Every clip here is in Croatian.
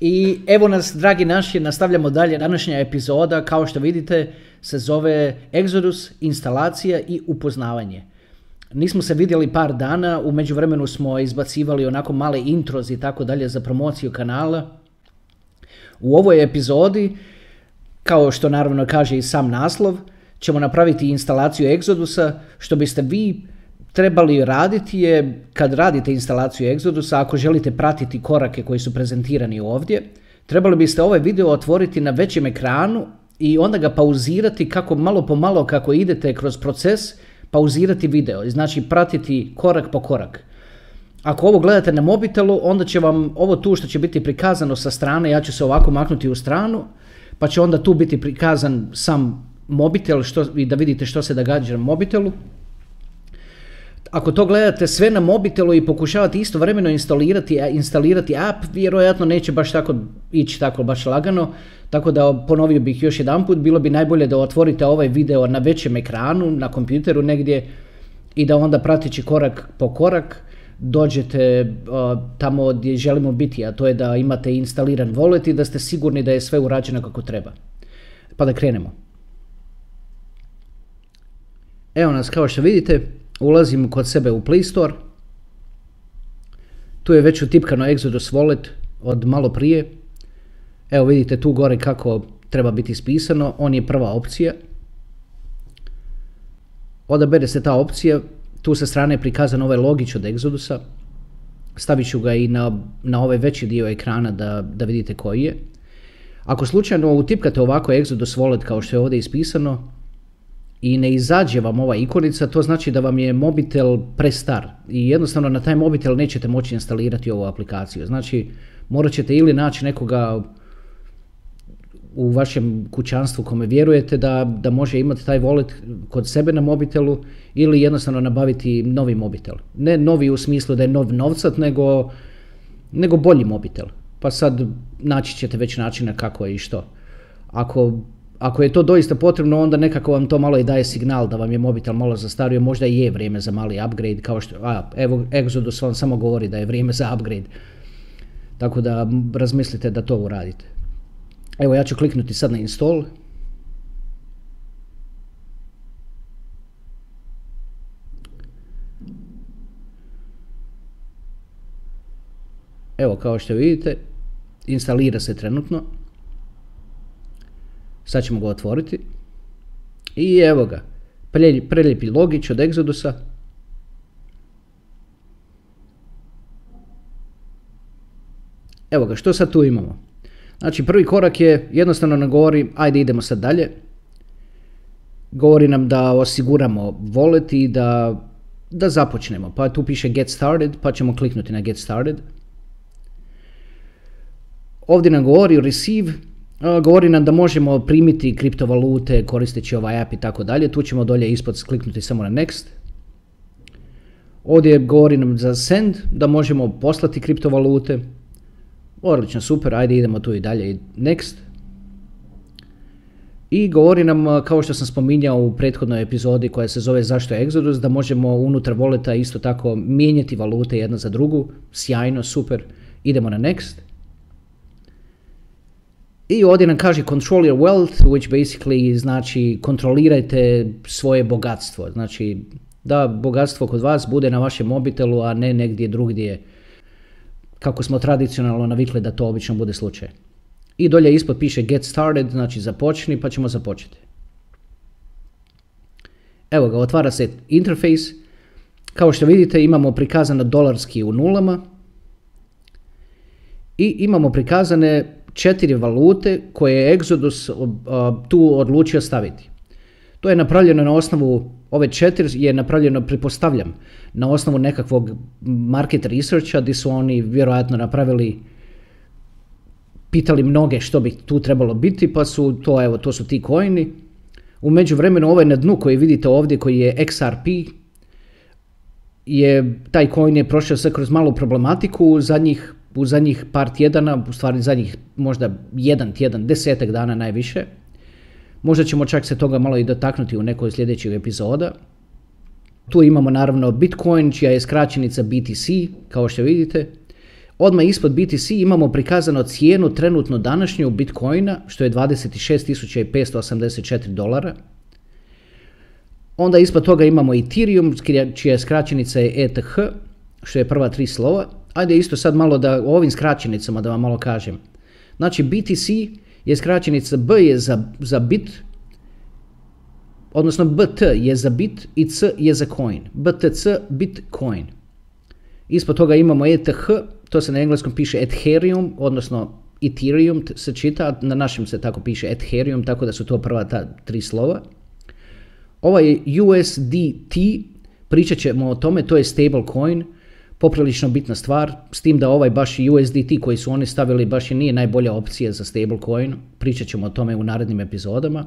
I evo nas, dragi naši, nastavljamo dalje. Današnja epizoda, kao što vidite, se zove Exodus, instalacija i upoznavanje. Nismo se vidjeli par dana, u međuvremenu smo izbacivali onako male intros i tako dalje za promociju kanala. U ovoj epizodi, kao što naravno kaže i sam naslov, ćemo napraviti instalaciju Exodusa, što biste vi trebali raditi je, kad radite instalaciju Exodusa, ako želite pratiti korake koji su prezentirani ovdje, trebali biste ovaj video otvoriti na većem ekranu i onda ga pauzirati kako malo po malo kako idete kroz proces, pauzirati video, znači pratiti korak po korak. Ako ovo gledate na mobitelu, onda će vam ovo tu što će biti prikazano sa strane, ja ću se ovako maknuti u stranu, pa će onda tu biti prikazan sam mobitel što, i da vidite što se događa na mobitelu ako to gledate sve na mobitelu i pokušavate istovremeno instalirati, instalirati app, vjerojatno neće baš tako ići tako baš lagano. Tako da ponovio bih još jedan put, bilo bi najbolje da otvorite ovaj video na većem ekranu, na kompjuteru negdje i da onda pratići korak po korak dođete tamo gdje želimo biti, a to je da imate instaliran wallet i da ste sigurni da je sve urađeno kako treba. Pa da krenemo. Evo nas kao što vidite, ulazim kod sebe u Play Store. Tu je već utipkano Exodus Wallet od malo prije. Evo vidite tu gore kako treba biti ispisano. On je prva opcija. Odabere se ta opcija. Tu sa strane je prikazan ovaj logić od Exodusa. Stavit ću ga i na, na ovaj veći dio ekrana da, da vidite koji je. Ako slučajno utipkate ovako Exodus Wallet kao što je ovdje ispisano, i ne izađe vam ova ikonica, to znači da vam je mobitel prestar i jednostavno na taj mobitel nećete moći instalirati ovu aplikaciju. Znači morat ćete ili naći nekoga u vašem kućanstvu kome vjerujete da, da može imati taj wallet kod sebe na mobitelu ili jednostavno nabaviti novi mobitel. Ne novi u smislu da je nov novcat, nego, nego bolji mobitel. Pa sad naći ćete već načina kako i što. Ako ako je to doista potrebno, onda nekako vam to malo i daje signal da vam je mobitel malo zastario, možda i je vrijeme za mali upgrade, kao što, a, evo, Exodus vam samo govori da je vrijeme za upgrade. Tako da razmislite da to uradite. Evo ja ću kliknuti sad na install. Evo kao što vidite, instalira se trenutno. Sad ćemo ga otvoriti. I evo ga. Prelijepi logić od Exodusa. Evo ga, što sad tu imamo? Znači, prvi korak je, jednostavno nam govori, ajde idemo sad dalje. Govori nam da osiguramo wallet i da, da započnemo. Pa tu piše get started, pa ćemo kliknuti na get started. Ovdje nam govori receive, govori nam da možemo primiti kriptovalute koristeći ovaj app i tako dalje. Tu ćemo dolje ispod kliknuti samo na next. Ovdje govori nam za send, da možemo poslati kriptovalute. Odlično, super, ajde idemo tu i dalje. Next. I govori nam, kao što sam spominjao u prethodnoj epizodi koja se zove Zašto je Exodus, da možemo unutar voleta isto tako mijenjati valute jedna za drugu. Sjajno, super. Idemo na next. I ovdje nam kaže control your wealth, which basically znači kontrolirajte svoje bogatstvo. Znači da bogatstvo kod vas bude na vašem mobitelu, a ne negdje drugdje kako smo tradicionalno navikli da to obično bude slučaj. I dolje ispod piše get started, znači započni, pa ćemo započeti. Evo ga, otvara se interface. Kao što vidite imamo prikazano dolarski u nulama. I imamo prikazane četiri valute koje je Exodus tu odlučio staviti. To je napravljeno na osnovu, ove četiri je napravljeno, pretpostavljam, na osnovu nekakvog market researcha gdje su oni vjerojatno napravili pitali mnoge što bi tu trebalo biti, pa su to, evo, to su ti coini. U međuvremenu ovaj na dnu koji vidite ovdje, koji je XRP, je, taj coin je prošao sve kroz malu problematiku zadnjih u zadnjih par tjedana, u stvari zadnjih možda jedan tjedan, desetak dana najviše. Možda ćemo čak se toga malo i dotaknuti u nekoj sljedećeg epizoda. Tu imamo naravno Bitcoin, čija je skraćenica BTC, kao što vidite. Odmah ispod BTC imamo prikazano cijenu trenutno današnju Bitcoina, što je 26.584 dolara. Onda ispod toga imamo Ethereum, čija skraćenica je ETH, što je prva tri slova. Ajde isto sad malo da o ovim skraćenicama da vam malo kažem. Znači BTC je skraćenica B je za, za bit, odnosno BT je za bit i C je za coin. BTC Bitcoin. Ispod toga imamo ETH, to se na engleskom piše Ethereum, odnosno Ethereum se čita, na našem se tako piše Ethereum, tako da su to prva ta tri slova. Ovaj USDT, pričat ćemo o tome, to je stable coin, poprilično bitna stvar, s tim da ovaj baš USDT koji su oni stavili baš i nije najbolja opcija za stablecoin, pričat ćemo o tome u narednim epizodama.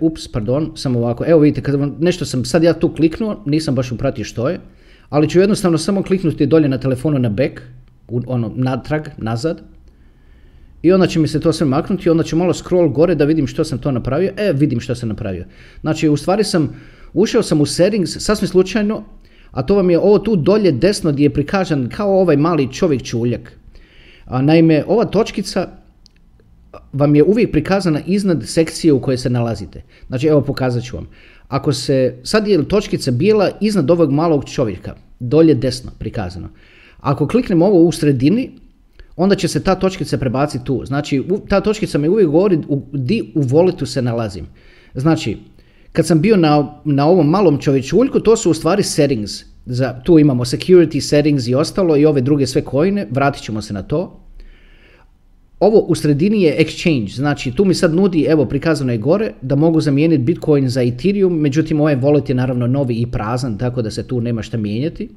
Ups, pardon, samo ovako, evo vidite, kad nešto sam, sad ja tu kliknuo, nisam baš upratio što je, ali ću jednostavno samo kliknuti dolje na telefonu na back, ono, natrag, nazad, i onda će mi se to sve maknuti onda ću malo scroll gore da vidim što sam to napravio. E, vidim što sam napravio. Znači, u stvari sam, ušao sam u settings sasvim slučajno a to vam je ovo tu dolje desno gdje je prikažan kao ovaj mali čovjek čuljak. A, naime, ova točkica vam je uvijek prikazana iznad sekcije u kojoj se nalazite. Znači, evo pokazat ću vam. Ako se, sad je točkica bila iznad ovog malog čovjeka, dolje desno prikazano. Ako kliknem ovo u sredini, onda će se ta točkica prebaciti tu. Znači, ta točkica mi uvijek govori u, di u voletu se nalazim. Znači, kad sam bio na, na ovom malom čovječuljku, to su u stvari settings. Za, tu imamo security settings i ostalo i ove druge sve kojine, vratit ćemo se na to. Ovo u sredini je exchange, znači tu mi sad nudi, evo prikazano je gore, da mogu zamijeniti Bitcoin za Ethereum, međutim ovaj wallet je naravno novi i prazan, tako da se tu nema šta mijenjati.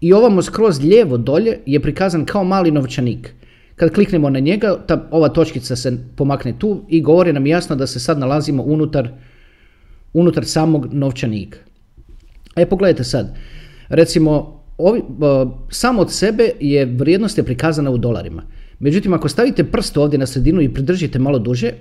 I ovamo skroz lijevo dolje je prikazan kao mali novčanik. Kad kliknemo na njega, ta, ova točkica se pomakne tu i govori nam jasno da se sad nalazimo unutar unutar samog novčanika. E pogledajte sad, recimo ovi, sam od sebe je vrijednost je prikazana u dolarima. Međutim, ako stavite prst ovdje na sredinu i pridržite malo duže,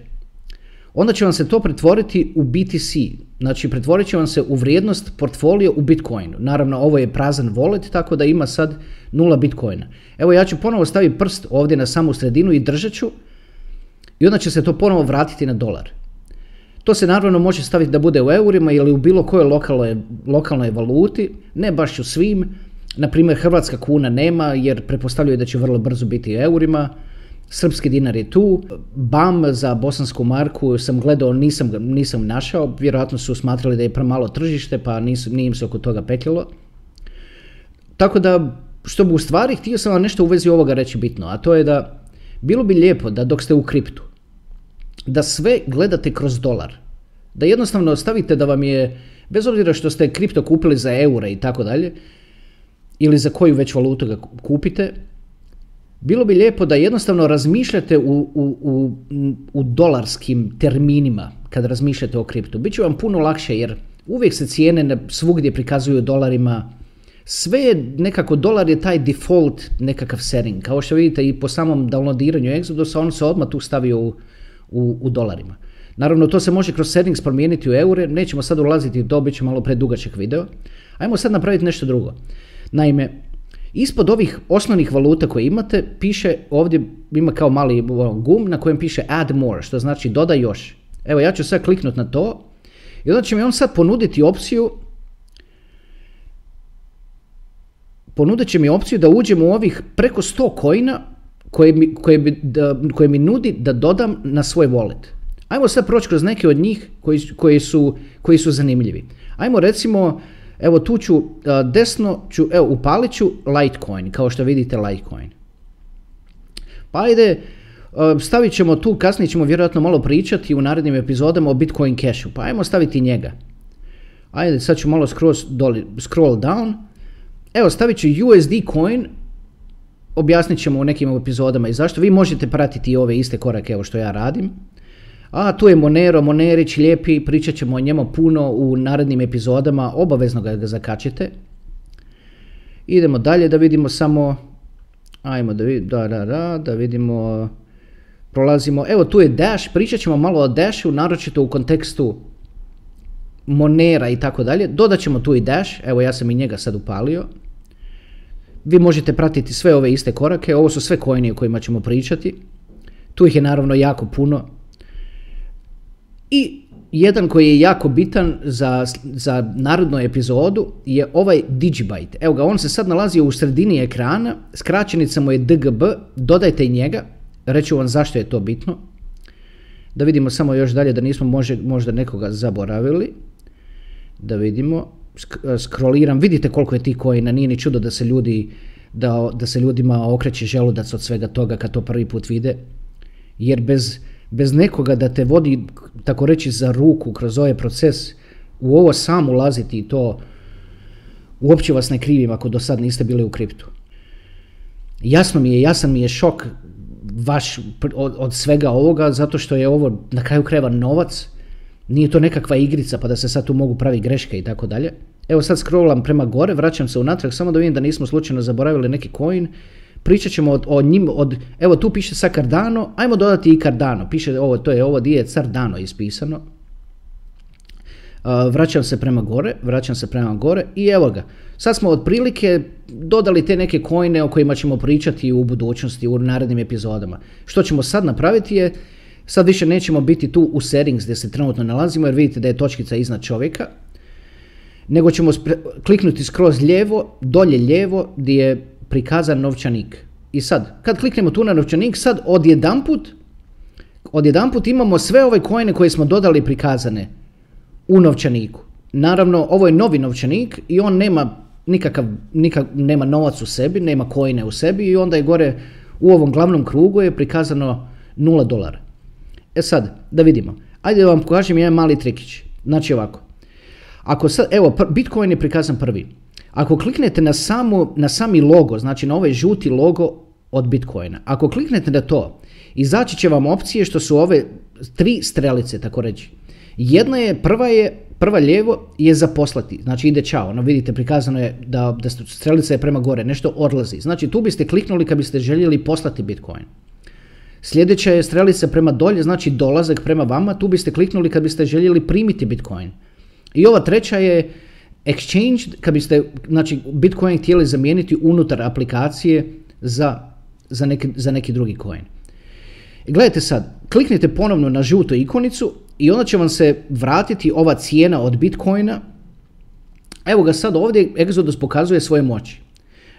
onda će vam se to pretvoriti u BTC. Znači, pretvorit će vam se u vrijednost portfolio u Bitcoinu. Naravno, ovo je prazan wallet, tako da ima sad nula Bitcoina. Evo, ja ću ponovo staviti prst ovdje na samu sredinu i držat ću i onda će se to ponovo vratiti na dolar. To se naravno može staviti da bude u eurima ili u bilo kojoj lokalnoj, lokalnoj valuti, ne baš u svim. Na primjer, hrvatska kuna nema jer prepostavljaju da će vrlo brzo biti u eurima. Srpski dinar je tu. BAM za bosansku marku sam gledao, nisam, nisam našao. Vjerojatno su smatrali da je premalo tržište pa nisu, nije im se oko toga petljalo. Tako da, što bi u stvari, htio sam vam nešto u vezi ovoga reći bitno, a to je da bilo bi lijepo da dok ste u kriptu, da sve gledate kroz dolar. Da jednostavno ostavite da vam je, bez obzira što ste kripto kupili za eure i tako dalje, ili za koju već valutu ga kupite, bilo bi lijepo da jednostavno razmišljate u, u, u, u dolarskim terminima kad razmišljate o kriptu. Biće vam puno lakše jer uvijek se cijene svugdje prikazuju dolarima. Sve je nekako, dolar je taj default nekakav setting. Kao što vidite i po samom downloadiranju Exodusa, on se odmah tu stavio u, u, u dolarima. Naravno, to se može kroz settings promijeniti u eure, nećemo sad ulaziti u to, bit će malo predugačak video. Ajmo sad napraviti nešto drugo. Naime, ispod ovih osnovnih valuta koje imate, piše, ovdje ima kao mali gum na kojem piše add more, što znači dodaj još. Evo, ja ću sad kliknuti na to i onda će mi on sad ponuditi opciju ponudit će mi opciju da uđem u ovih preko 100 kojina koje mi, koje, koje mi nudi da dodam na svoj wallet. Ajmo sad proći kroz neke od njih koji, koji, su, koji su zanimljivi. Ajmo recimo, evo tu ću desno, ću, evo upalit ću Litecoin, kao što vidite Litecoin. Pa ajde, stavit ćemo tu, kasnije ćemo vjerojatno malo pričati u narednim epizodama o Bitcoin Cashu, pa ajmo staviti njega. Ajde, sad ću malo scroll, scroll down. Evo, stavit ću USD coin, objasnit ćemo u nekim epizodama i zašto. Vi možete pratiti ove iste korake evo što ja radim. A tu je Monero, Monerić lijepi, pričat ćemo o njemu puno u narednim epizodama, obavezno ga, ga zakačite. Idemo dalje da vidimo samo, ajmo da, da, da, da, da vidimo, prolazimo, evo tu je Dash, pričat ćemo malo o Dashu, naročito u kontekstu Monera i tako dalje. Dodat ćemo tu i Dash, evo ja sam i njega sad upalio. Vi možete pratiti sve ove iste korake, ovo su sve kojini o kojima ćemo pričati. Tu ih je naravno jako puno. I jedan koji je jako bitan za, za narodnu epizodu je ovaj Digibyte. Evo ga, on se sad nalazi u sredini ekrana, skraćenica mu je DGB, dodajte i njega, reću vam zašto je to bitno. Da vidimo samo još dalje da nismo može, možda nekoga zaboravili. Da vidimo, scrolliram, vidite koliko je tih kojina, nije ni čudo da se ljudi da, da se ljudima okreće želudac od svega toga kad to prvi put vide. Jer bez, bez nekoga da te vodi, tako reći, za ruku kroz ovaj proces, u ovo sam ulaziti i to uopće vas ne krivim ako do sad niste bili u kriptu. Jasno mi je, jasan mi je šok vaš od, od svega ovoga, zato što je ovo na kraju krajeva novac, nije to nekakva igrica pa da se sad tu mogu pravi greške i tako dalje. Evo sad scrollam prema gore, vraćam se unatrag samo da vidim da nismo slučajno zaboravili neki coin. Pričat ćemo od, o njim, od, evo tu piše sa Cardano, ajmo dodati i Cardano, piše ovo, to je ovo di je Cardano ispisano. Vraćam se prema gore, vraćam se prema gore i evo ga. Sad smo otprilike dodali te neke kojne o kojima ćemo pričati u budućnosti, u narednim epizodama. Što ćemo sad napraviti je, sad više nećemo biti tu u settings gdje se trenutno nalazimo jer vidite da je točkica iznad čovjeka, nego ćemo kliknuti skroz lijevo, dolje lijevo gdje je prikazan novčanik. I sad, kad kliknemo tu na novčanik, sad odjedanput, odjedanput imamo sve ove kojene koje smo dodali prikazane u novčaniku. Naravno, ovo je novi novčanik i on nema nikakav, nikak, nema novac u sebi, nema kojine u sebi i onda je gore u ovom glavnom krugu je prikazano 0 dolara. E sad, da vidimo. Ajde da vam pokažem jedan mali trikić. Znači ovako. Ako sad, evo, Bitcoin je prikazan prvi. Ako kliknete na, samu, na sami logo, znači na ovaj žuti logo od Bitcoina, ako kliknete na to, izaći će vam opcije što su ove tri strelice, tako reći. Jedna je, prva je, prva lijevo je za poslati, znači ide čao, ono vidite prikazano je da, da strelica je prema gore, nešto odlazi. Znači tu biste kliknuli kad biste željeli poslati Bitcoin. Sljedeća je strelica prema dolje, znači dolazak prema vama, tu biste kliknuli kad biste željeli primiti Bitcoin. I ova treća je exchange, kad biste znači, Bitcoin htjeli zamijeniti unutar aplikacije za, za, neki, za neki drugi coin. Gledajte sad, kliknite ponovno na žutu ikonicu i onda će vam se vratiti ova cijena od Bitcoina. Evo ga sad ovdje Exodus pokazuje svoje moći.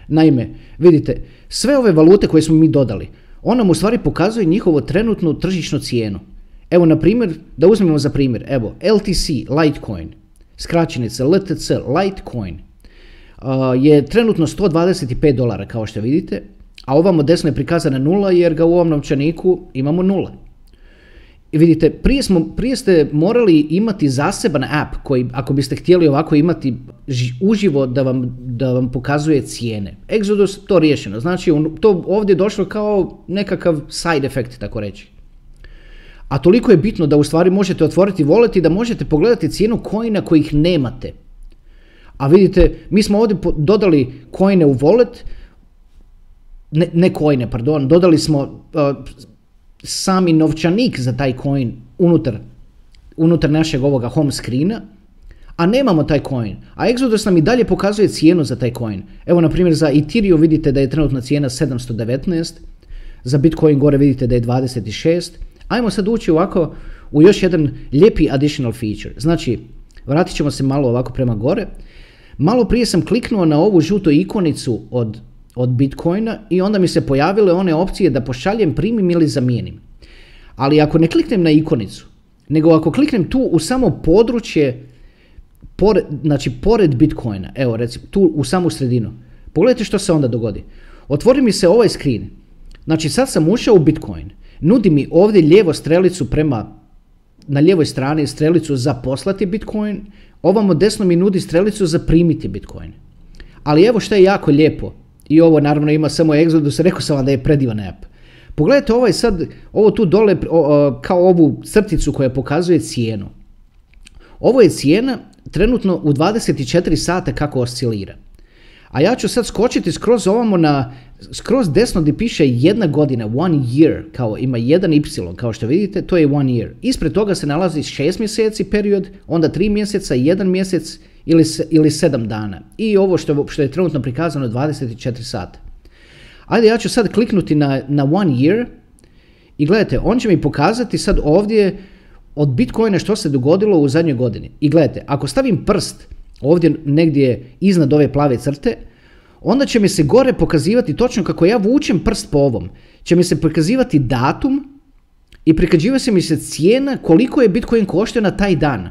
Naime, vidite, sve ove valute koje smo mi dodali, on nam u stvari pokazuje njihovu trenutnu tržišnu cijenu. Evo, na primjer, da uzmemo za primjer, evo, LTC, Litecoin, skraćenica LTC, Litecoin, je trenutno 125 dolara kao što vidite, a ovamo desno je prikazana nula jer ga u ovom novčaniku imamo nula. I vidite, prije, smo, prije ste morali imati zaseban app koji, ako biste htjeli ovako imati uživo da vam, da vam pokazuje cijene. Exodus to riješeno, znači to ovdje je došlo kao nekakav side effect, tako reći. A toliko je bitno da u stvari možete otvoriti wallet i da možete pogledati cijenu kojina kojih nemate. A vidite, mi smo ovdje dodali kojine u wallet, ne, ne kojine, pardon, dodali smo uh, sami novčanik za taj coin unutar, unutar našeg ovoga home screena, a nemamo taj coin. A Exodus nam i dalje pokazuje cijenu za taj coin. Evo, na primjer, za Ethereum vidite da je trenutna cijena 719, za Bitcoin gore vidite da je 26, Ajmo sad ući ovako u još jedan lijepi additional feature. Znači, vratit ćemo se malo ovako prema gore. Malo prije sam kliknuo na ovu žutu ikonicu od, od Bitcoina i onda mi se pojavile one opcije da pošaljem, primim ili zamijenim. Ali ako ne kliknem na ikonicu, nego ako kliknem tu u samo područje, pored, znači pored Bitcoina, evo recimo tu u samu sredinu, pogledajte što se onda dogodi. Otvori mi se ovaj screen. Znači sad sam ušao u Bitcoin nudi mi ovdje lijevo strelicu prema, na lijevoj strani strelicu za poslati Bitcoin, ovamo desno mi nudi strelicu za primiti Bitcoin. Ali evo što je jako lijepo, i ovo naravno ima samo Exodus, rekao sam vam da je predivan app. Pogledajte ovaj sad, ovo tu dole kao ovu crticu koja pokazuje cijenu. Ovo je cijena trenutno u 24 sata kako oscilira. A ja ću sad skočiti skroz ovamo na, skroz desno gdje piše jedna godina, one year, kao ima jedan y, kao što vidite, to je one year. Ispred toga se nalazi šest mjeseci period, onda tri mjeseca, jedan mjesec ili, ili 7 dana. I ovo što, što je trenutno prikazano 24 sata. Ajde, ja ću sad kliknuti na, na one year i gledajte, on će mi pokazati sad ovdje od Bitcoina što se dogodilo u zadnjoj godini. I gledajte, ako stavim prst ovdje negdje iznad ove plave crte, onda će mi se gore pokazivati točno kako ja vučem prst po ovom. Će mi se pokazivati datum i prikađiva se mi se cijena koliko je Bitcoin koštio na taj dan.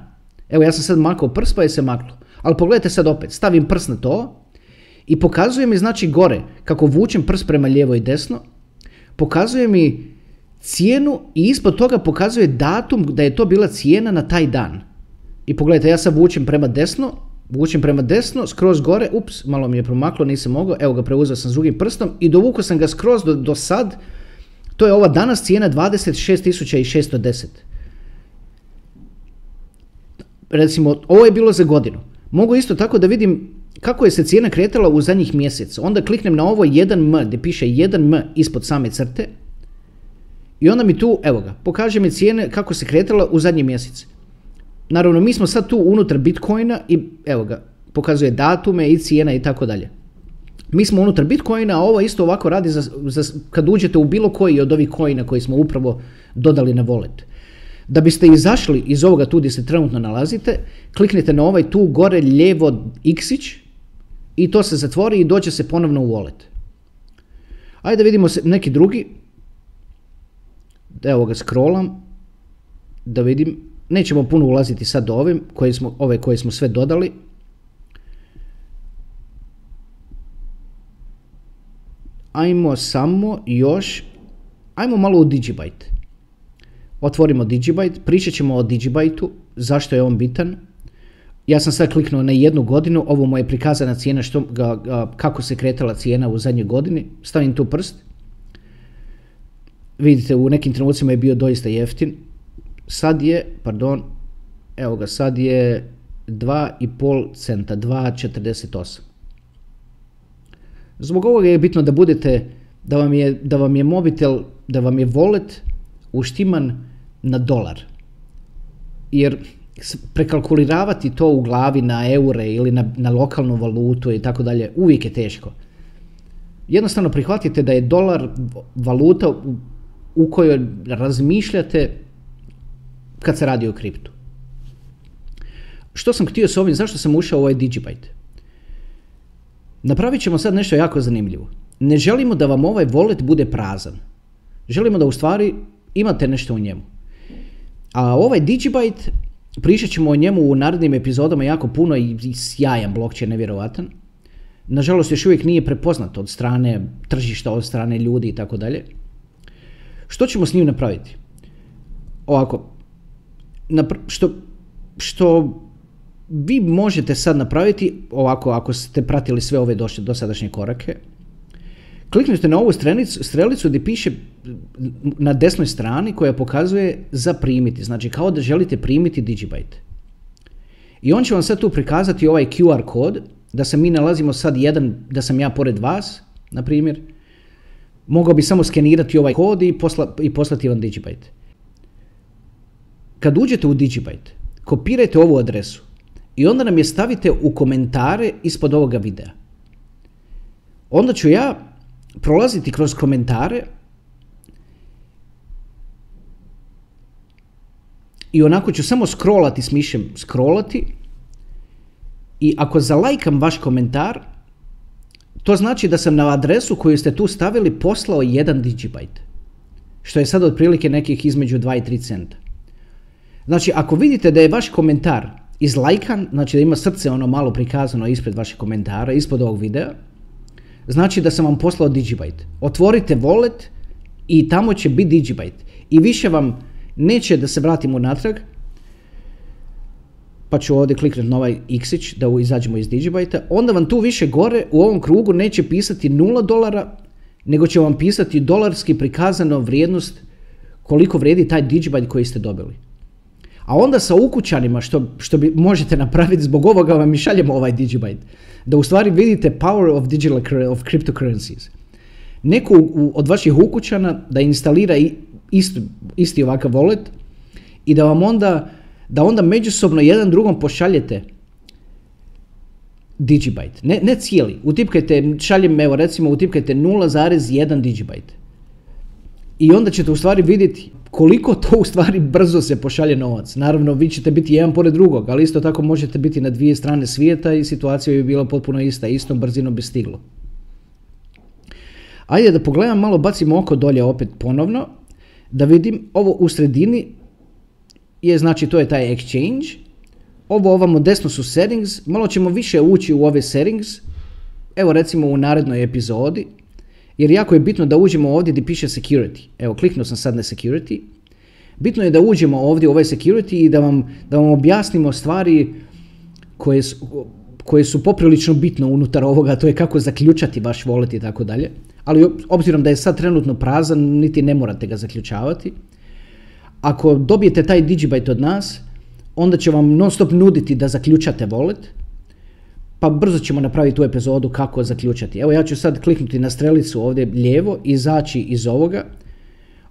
Evo ja sam sad makao prst pa je se maklo. Ali pogledajte sad opet, stavim prst na to i pokazuje mi znači gore kako vučem prst prema lijevo i desno. Pokazuje mi cijenu i ispod toga pokazuje datum da je to bila cijena na taj dan. I pogledajte, ja sad vučem prema desno, vučem prema desno, skroz gore, ups, malo mi je promaklo, nisam mogao, evo ga preuzeo sam s drugim prstom i dovukao sam ga skroz do, do sad, to je ova danas cijena 26.610. Recimo, ovo je bilo za godinu. Mogu isto tako da vidim kako je se cijena kretala u zadnjih mjesec. Onda kliknem na ovo 1M gdje piše 1M ispod same crte i onda mi tu, evo ga, pokaže mi cijene kako se kretala u zadnji mjesec. Naravno, mi smo sad tu unutar Bitcoina i evo ga, pokazuje datume i cijena i tako dalje. Mi smo unutar Bitcoina, a ovo isto ovako radi za, za, kad uđete u bilo koji od ovih coina koji smo upravo dodali na wallet. Da biste izašli iz ovoga tu gdje se trenutno nalazite, kliknite na ovaj tu gore lijevo xić i to se zatvori i doće se ponovno u wallet. Ajde vidimo neki drugi evo ga scrollam da vidim, nećemo puno ulaziti sad do ovim, koje smo, ove koje smo sve dodali. Ajmo samo još, ajmo malo u Digibyte. Otvorimo Digibyte, pričat ćemo o Digibyte-u, zašto je on bitan. Ja sam sad kliknuo na jednu godinu, ovo mu je prikazana cijena, što, ga, kako se kretala cijena u zadnjoj godini. Stavim tu prst vidite u nekim trenucima je bio doista jeftin. Sad je, pardon, evo ga, sad je 2,5 centa, 2,48. Zbog ovoga je bitno da budete, da vam je, da vam je mobitel, da vam je wallet uštiman na dolar. Jer prekalkuliravati to u glavi na eure ili na, na lokalnu valutu i tako dalje, uvijek je teško. Jednostavno prihvatite da je dolar valuta u kojoj razmišljate kad se radi o kriptu. Što sam htio s ovim, zašto sam ušao u ovaj Digibyte? Napravit ćemo sad nešto jako zanimljivo. Ne želimo da vam ovaj wallet bude prazan. Želimo da u stvari imate nešto u njemu. A ovaj Digibyte, pričat ćemo o njemu u narednim epizodama jako puno i sjajan blockchain, nevjerovatan. Nažalost, još uvijek nije prepoznat od strane tržišta, od strane ljudi i tako dalje. Što ćemo s njim napraviti? Ovako, što, što vi možete sad napraviti, ovako ako ste pratili sve ove dosadašnje korake, kliknite na ovu strelicu, strelicu gdje piše na desnoj strani koja pokazuje za primiti, znači kao da želite primiti Digibyte. I on će vam sad tu prikazati ovaj QR kod, da se mi nalazimo sad jedan, da sam ja pored vas, na primjer, mogao bi samo skenirati ovaj kod i, posla, i poslati vam Digibyte. Kad uđete u Digibyte, kopirajte ovu adresu i onda nam je stavite u komentare ispod ovoga videa. Onda ću ja prolaziti kroz komentare i onako ću samo scrollati s mišem scrollati i ako zalajkam vaš komentar, to znači da sam na adresu koju ste tu stavili poslao jedan Digibyte. Što je sad otprilike nekih između 2 i 3 centa. Znači, ako vidite da je vaš komentar izlajkan, znači da ima srce ono malo prikazano ispred vašeg komentara, ispod ovog videa, znači da sam vam poslao Digibyte. Otvorite wallet i tamo će biti Digibyte. I više vam neće da se vratimo natrag, pa ću ovdje kliknuti na ovaj xić da izađemo iz Digibyte, onda vam tu više gore u ovom krugu neće pisati 0 dolara, nego će vam pisati dolarski prikazano vrijednost koliko vrijedi taj Digibyte koji ste dobili. A onda sa ukućanima što, što bi možete napraviti zbog ovoga vam i šaljemo ovaj Digibyte. Da u stvari vidite power of digital of cryptocurrencies. Neko od vaših ukućana da instalira isti, isti ovakav wallet i da vam onda da onda međusobno jedan drugom pošaljete Digibyte. Ne, ne cijeli. Utipkajte, šaljem, evo recimo, utipkajte 0,1 Digibyte. I onda ćete u stvari vidjeti koliko to u stvari brzo se pošalje novac. Naravno, vi ćete biti jedan pored drugog, ali isto tako možete biti na dvije strane svijeta i situacija bi bila potpuno ista, istom brzinom bi stiglo. Ajde da pogledam malo, bacimo oko dolje opet ponovno, da vidim, ovo u sredini je, znači to je taj exchange, ovo ovamo desno su settings, malo ćemo više ući u ove settings, evo recimo u narednoj epizodi, jer jako je bitno da uđemo ovdje gdje piše security. Evo, kliknuo sam sad na security. Bitno je da uđemo ovdje u ovaj security i da vam, da vam objasnimo stvari koje su, koje su poprilično bitno unutar ovoga, to je kako zaključati vaš wallet i tako dalje. Ali obzirom da je sad trenutno prazan, niti ne morate ga zaključavati. Ako dobijete taj Digibyte od nas, onda će vam non stop nuditi da zaključate wallet, pa brzo ćemo napraviti tu epizodu kako zaključati. Evo ja ću sad kliknuti na strelicu ovdje lijevo, izaći iz ovoga,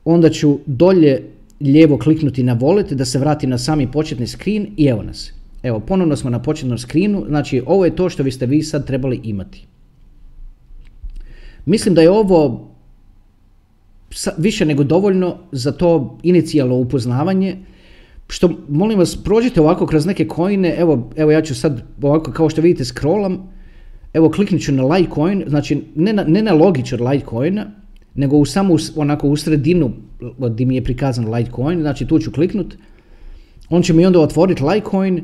onda ću dolje lijevo kliknuti na wallet da se vrati na sami početni screen i evo nas. Evo, ponovno smo na početnom screenu, znači ovo je to što biste vi sad trebali imati. Mislim da je ovo više nego dovoljno za to inicijalno upoznavanje što, molim vas, prođite ovako kroz neke coine, evo, evo ja ću sad ovako kao što vidite scrollam, evo kliknut ću na Litecoin, znači ne na, ne na logič od Litecoina, nego u samo onako u sredinu gdje mi je prikazan Litecoin, znači tu ću kliknut, on će mi onda otvoriti Litecoin,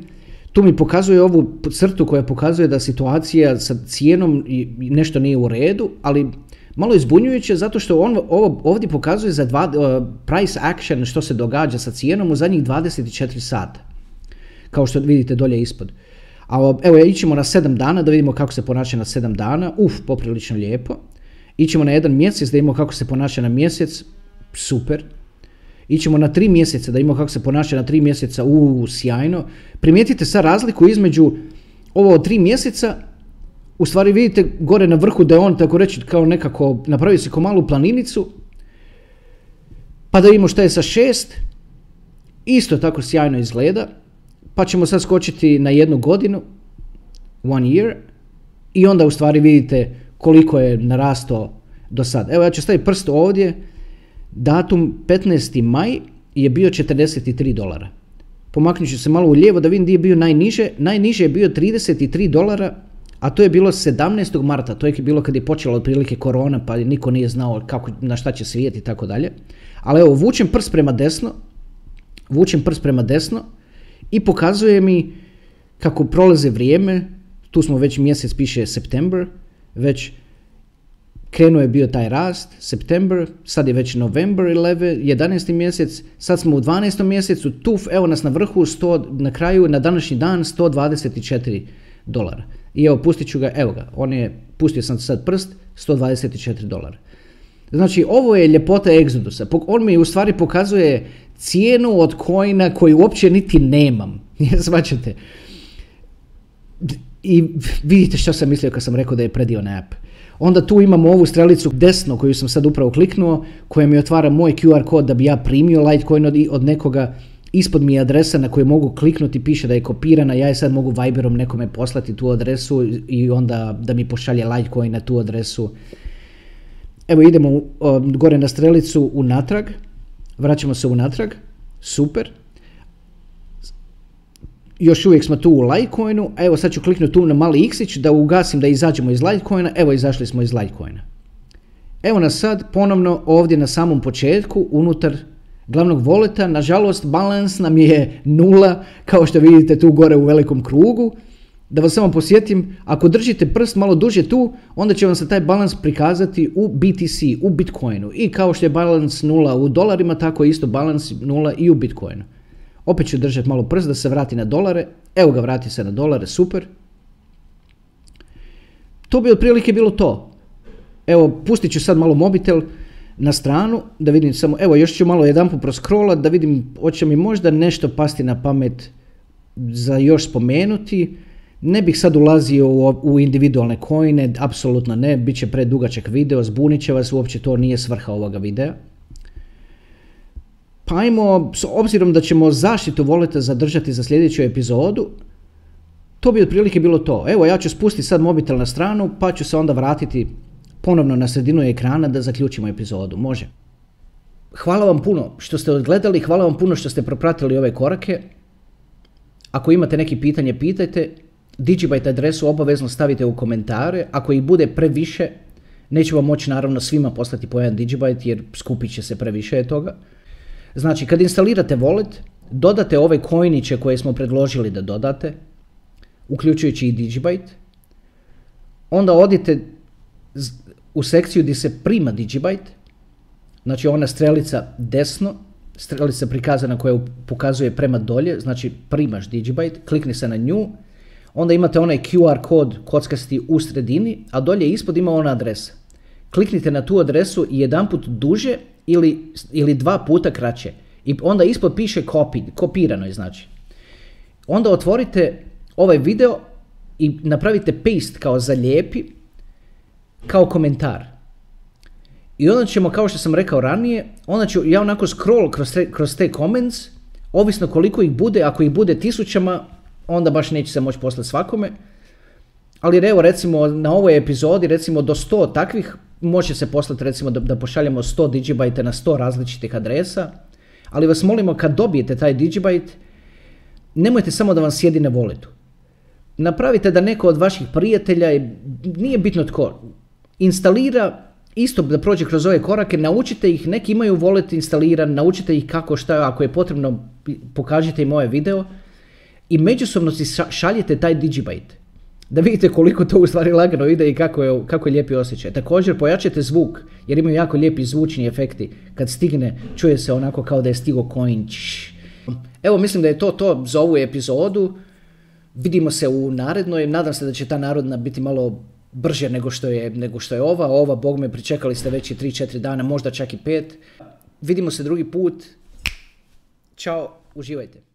tu mi pokazuje ovu crtu koja pokazuje da situacija sa cijenom nešto nije u redu, ali malo izbunjujuće zato što on ovo ovdje pokazuje za dva, uh, price action što se događa sa cijenom u zadnjih 24 sata. Kao što vidite dolje ispod. A evo ićemo na 7 dana da vidimo kako se ponaša na 7 dana. Uf, poprilično lijepo. Ićemo na jedan mjesec da vidimo kako se ponaša na mjesec. Super. Ićemo na 3 mjeseca da vidimo kako se ponaša na 3 mjeseca. U, sjajno. Primijetite sad razliku između ovo 3 mjeseca u stvari vidite gore na vrhu da je on tako reći kao nekako napravio se kao malu planinicu pa da vidimo šta je sa šest isto tako sjajno izgleda pa ćemo sad skočiti na jednu godinu one year i onda u stvari vidite koliko je narastao do sad. Evo ja ću staviti prst ovdje, datum 15. maj je bio 43 dolara. Pomaknut ću se malo u lijevo da vidim gdje je bio najniže. Najniže je bio 33 dolara a to je bilo 17. marta, to je bilo kad je počela otprilike korona pa niko nije znao kako, na šta će svijeti i tako dalje. Ali evo, vučem prst prema desno, vučem prst prema desno i pokazuje mi kako prolaze vrijeme, tu smo već mjesec piše September, već krenuo je bio taj rast, September, sad je već November 11, 11. mjesec, sad smo u 12. mjesecu, tuf, evo nas na vrhu, 100, na kraju, na današnji dan 124 dolara. I evo, pustit ću ga, evo ga, on je, pustio sam sad prst, 124 dolara. Znači, ovo je ljepota Exodusa. On mi u stvari pokazuje cijenu od kojina koju uopće niti nemam. Svačate. I vidite što sam mislio kad sam rekao da je predivan app. Onda tu imamo ovu strelicu desno koju sam sad upravo kliknuo, koja mi otvara moj QR kod da bi ja primio Litecoin od, od nekoga Ispod mi je adresa na koju mogu kliknuti, piše da je kopirana, ja je sad mogu Viberom nekome poslati tu adresu i onda da mi pošalje Litecoin na tu adresu. Evo idemo gore na strelicu unatrag, vraćamo se unatrag, super. Još uvijek smo tu u Litecoinu, evo sad ću kliknuti tu na mali xić da ugasim da izađemo iz Litecoina, evo izašli smo iz Litecoina. Evo nas sad ponovno ovdje na samom početku unutar glavnog voleta. Nažalost, balans nam je nula, kao što vidite tu gore u velikom krugu. Da vas samo posjetim, ako držite prst malo duže tu, onda će vam se taj balans prikazati u BTC, u Bitcoinu. I kao što je balans nula u dolarima, tako je isto balans nula i u Bitcoinu. Opet ću držati malo prst da se vrati na dolare. Evo ga, vrati se na dolare, super. To bi otprilike bilo to. Evo, pustit ću sad malo mobitel na stranu, da vidim samo, evo još ću malo jedan proscrollat, da vidim hoće mi možda nešto pasti na pamet za još spomenuti. Ne bih sad ulazio u, individualne kojine, apsolutno ne, bit će predugačak video, zbunit će vas, uopće to nije svrha ovoga videa. Pa ajmo, s obzirom da ćemo zaštitu volete zadržati za sljedeću epizodu, To bi otprilike bilo to. Evo, ja ću spustiti sad mobitel na stranu, pa ću se onda vratiti ponovno na sredinu ekrana da zaključimo epizodu. Može. Hvala vam puno što ste odgledali, hvala vam puno što ste propratili ove korake. Ako imate neki pitanje, pitajte. Digibyte adresu obavezno stavite u komentare. Ako ih bude previše, neće vam moći naravno svima poslati po jedan Digibyte jer skupit će se previše toga. Znači, kad instalirate wallet, dodate ove kojniće koje smo predložili da dodate, uključujući i Digibyte, onda odite u sekciju gdje se prima Digibyte, znači ona strelica desno, strelica prikazana koja pokazuje prema dolje, znači primaš Digibyte, klikni se na nju, onda imate onaj QR kod kockasti u sredini, a dolje ispod ima ona adresa. Kliknite na tu adresu i jedanput duže ili, ili dva puta kraće. I onda ispod piše copy, kopirano je znači. Onda otvorite ovaj video i napravite paste kao zalijepi, kao komentar. I onda ćemo, kao što sam rekao ranije, onda ću ja onako scroll kroz te, kroz te comments, ovisno koliko ih bude, ako ih bude tisućama, onda baš neće se moći poslati svakome. Ali evo recimo na ovoj epizodi recimo do 100 takvih može se poslati recimo da, da pošaljemo 100 digibajte na 100 različitih adresa. Ali vas molimo kad dobijete taj digibajt, nemojte samo da vam sjedi na voletu. Napravite da neko od vaših prijatelja, nije bitno tko, instalira isto da prođe kroz ove korake, naučite ih, neki imaju volet instaliran, naučite ih kako šta, ako je potrebno pokažite im ovaj video i međusobno si šaljete taj Digibyte. Da vidite koliko to u stvari lagano ide i kako je, kako je lijepi osjećaj. Također pojačajte zvuk jer imaju jako lijepi zvučni efekti. Kad stigne čuje se onako kao da je stigo coin. Evo mislim da je to to za ovu epizodu. Vidimo se u narednoj. Nadam se da će ta narodna biti malo brže nego što je, nego što je ova. Ova, bog me, pričekali ste već i 3-4 dana, možda čak i 5. Vidimo se drugi put. Ćao, uživajte.